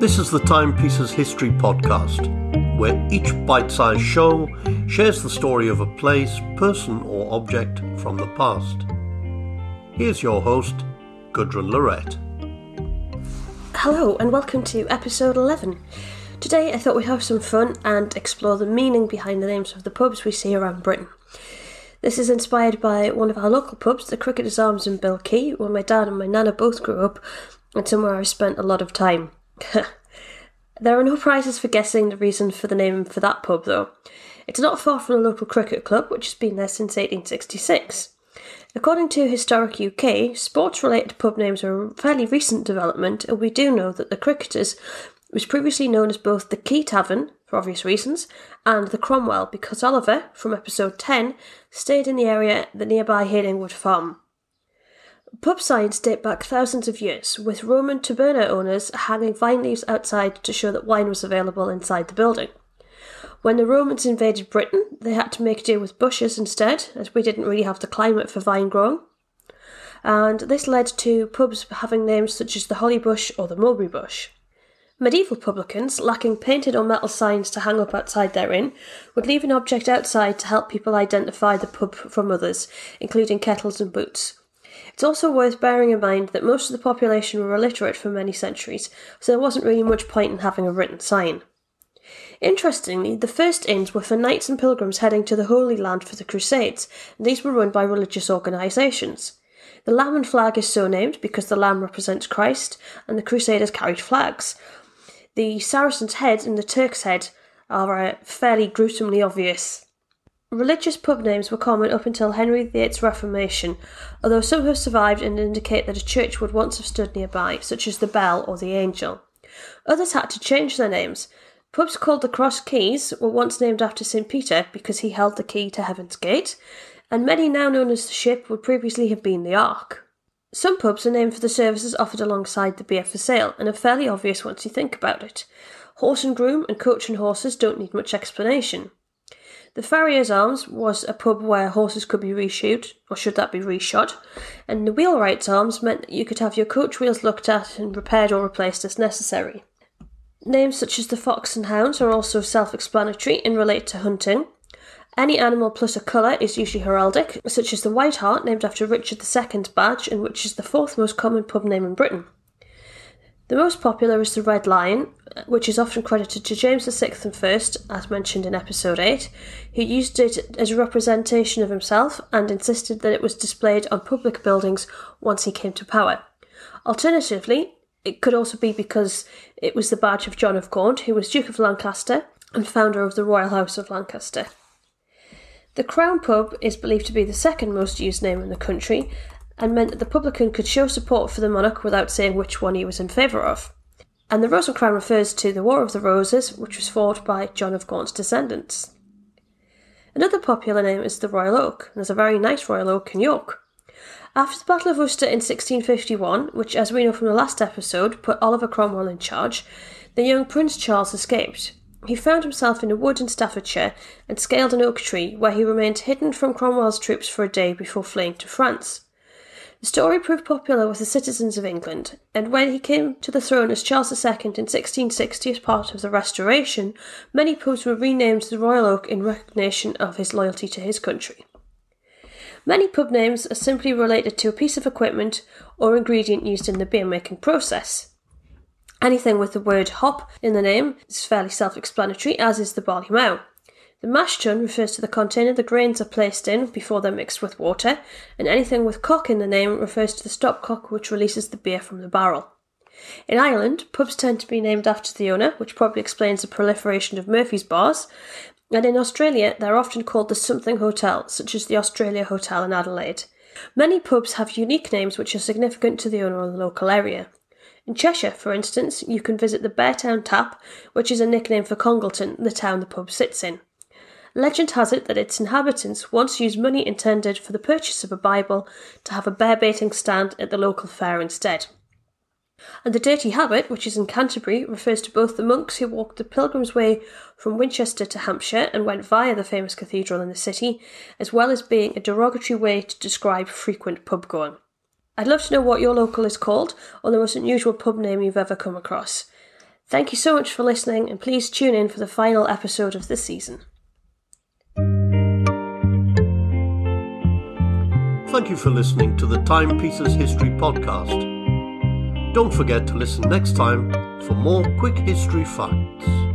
This is the Timepieces History Podcast, where each bite sized show shares the story of a place, person, or object from the past. Here's your host, Gudrun Lorette. Hello, and welcome to episode 11. Today I thought we'd have some fun and explore the meaning behind the names of the pubs we see around Britain. This is inspired by one of our local pubs, the Cricketers Arms in Bilkey, where my dad and my nana both grew up, and somewhere I've spent a lot of time. there are no prizes for guessing the reason for the name for that pub, though. It's not far from the local cricket club, which has been there since 1866. According to Historic UK, sports related pub names are a fairly recent development, and we do know that the Cricketers was previously known as both the Key Tavern, for obvious reasons, and the Cromwell because Oliver, from episode 10, stayed in the area the nearby Halingwood Farm. Pub signs date back thousands of years, with Roman taberna owners hanging vine leaves outside to show that wine was available inside the building. When the Romans invaded Britain, they had to make do with bushes instead, as we didn't really have the climate for vine growing. And this led to pubs having names such as the Holly Bush or the Mulberry Bush. Medieval publicans, lacking painted or metal signs to hang up outside their inn, would leave an object outside to help people identify the pub from others, including kettles and boots. It's also worth bearing in mind that most of the population were illiterate for many centuries, so there wasn't really much point in having a written sign. Interestingly, the first inns were for knights and pilgrims heading to the Holy Land for the Crusades, and these were run by religious organisations. The lamb and flag is so named because the lamb represents Christ, and the Crusaders carried flags. The Saracen's head and the Turk's head are uh, fairly gruesomely obvious. Religious pub names were common up until Henry VIII's Reformation, although some have survived and indicate that a church would once have stood nearby, such as the Bell or the Angel. Others had to change their names, Pubs called the Cross Keys were once named after St. Peter because he held the key to Heaven's Gate, and many now known as the Ship would previously have been the Ark. Some pubs are named for the services offered alongside the beer for sale, and are fairly obvious once you think about it. Horse and Groom and Coach and Horses don't need much explanation. The Farrier's Arms was a pub where horses could be reshoed, or should that be reshot, and the Wheelwright's Arms meant that you could have your coach wheels looked at and repaired or replaced as necessary. Names such as the fox and hounds are also self explanatory and relate to hunting. Any animal plus a colour is usually heraldic, such as the White Hart, named after Richard II's badge, and which is the fourth most common pub name in Britain. The most popular is the Red Lion, which is often credited to James VI and First, as mentioned in episode 8, who used it as a representation of himself and insisted that it was displayed on public buildings once he came to power. Alternatively, it could also be because it was the badge of John of Gaunt, who was Duke of Lancaster and founder of the Royal House of Lancaster. The Crown Pub is believed to be the second most used name in the country and meant that the publican could show support for the monarch without saying which one he was in favour of. And the Rose and Crown refers to the War of the Roses, which was fought by John of Gaunt's descendants. Another popular name is the Royal Oak, and there's a very nice Royal Oak in York. After the Battle of Worcester in 1651, which, as we know from the last episode, put Oliver Cromwell in charge, the young Prince Charles escaped. He found himself in a wood in Staffordshire and scaled an oak tree, where he remained hidden from Cromwell's troops for a day before fleeing to France. The story proved popular with the citizens of England, and when he came to the throne as Charles II in 1660 as part of the Restoration, many pubs were renamed the Royal Oak in recognition of his loyalty to his country. Many pub names are simply related to a piece of equipment or ingredient used in the beer making process. Anything with the word hop in the name is fairly self explanatory, as is the barley mow. The mash tun refers to the container the grains are placed in before they're mixed with water, and anything with cock in the name refers to the stopcock which releases the beer from the barrel. In Ireland, pubs tend to be named after the owner, which probably explains the proliferation of Murphy's bars, and in Australia, they're often called the something hotel, such as the Australia Hotel in Adelaide. Many pubs have unique names which are significant to the owner of the local area. In Cheshire, for instance, you can visit the Beartown Tap, which is a nickname for Congleton, the town the pub sits in. Legend has it that its inhabitants once used money intended for the purchase of a Bible to have a bear baiting stand at the local fair instead. And the Dirty Habit, which is in Canterbury, refers to both the monks who walked the Pilgrim's Way from Winchester to Hampshire and went via the famous cathedral in the city, as well as being a derogatory way to describe frequent pub going. I'd love to know what your local is called, or the most unusual pub name you've ever come across. Thank you so much for listening, and please tune in for the final episode of this season. Thank you for listening to the Timepieces History Podcast. Don't forget to listen next time for more quick history facts.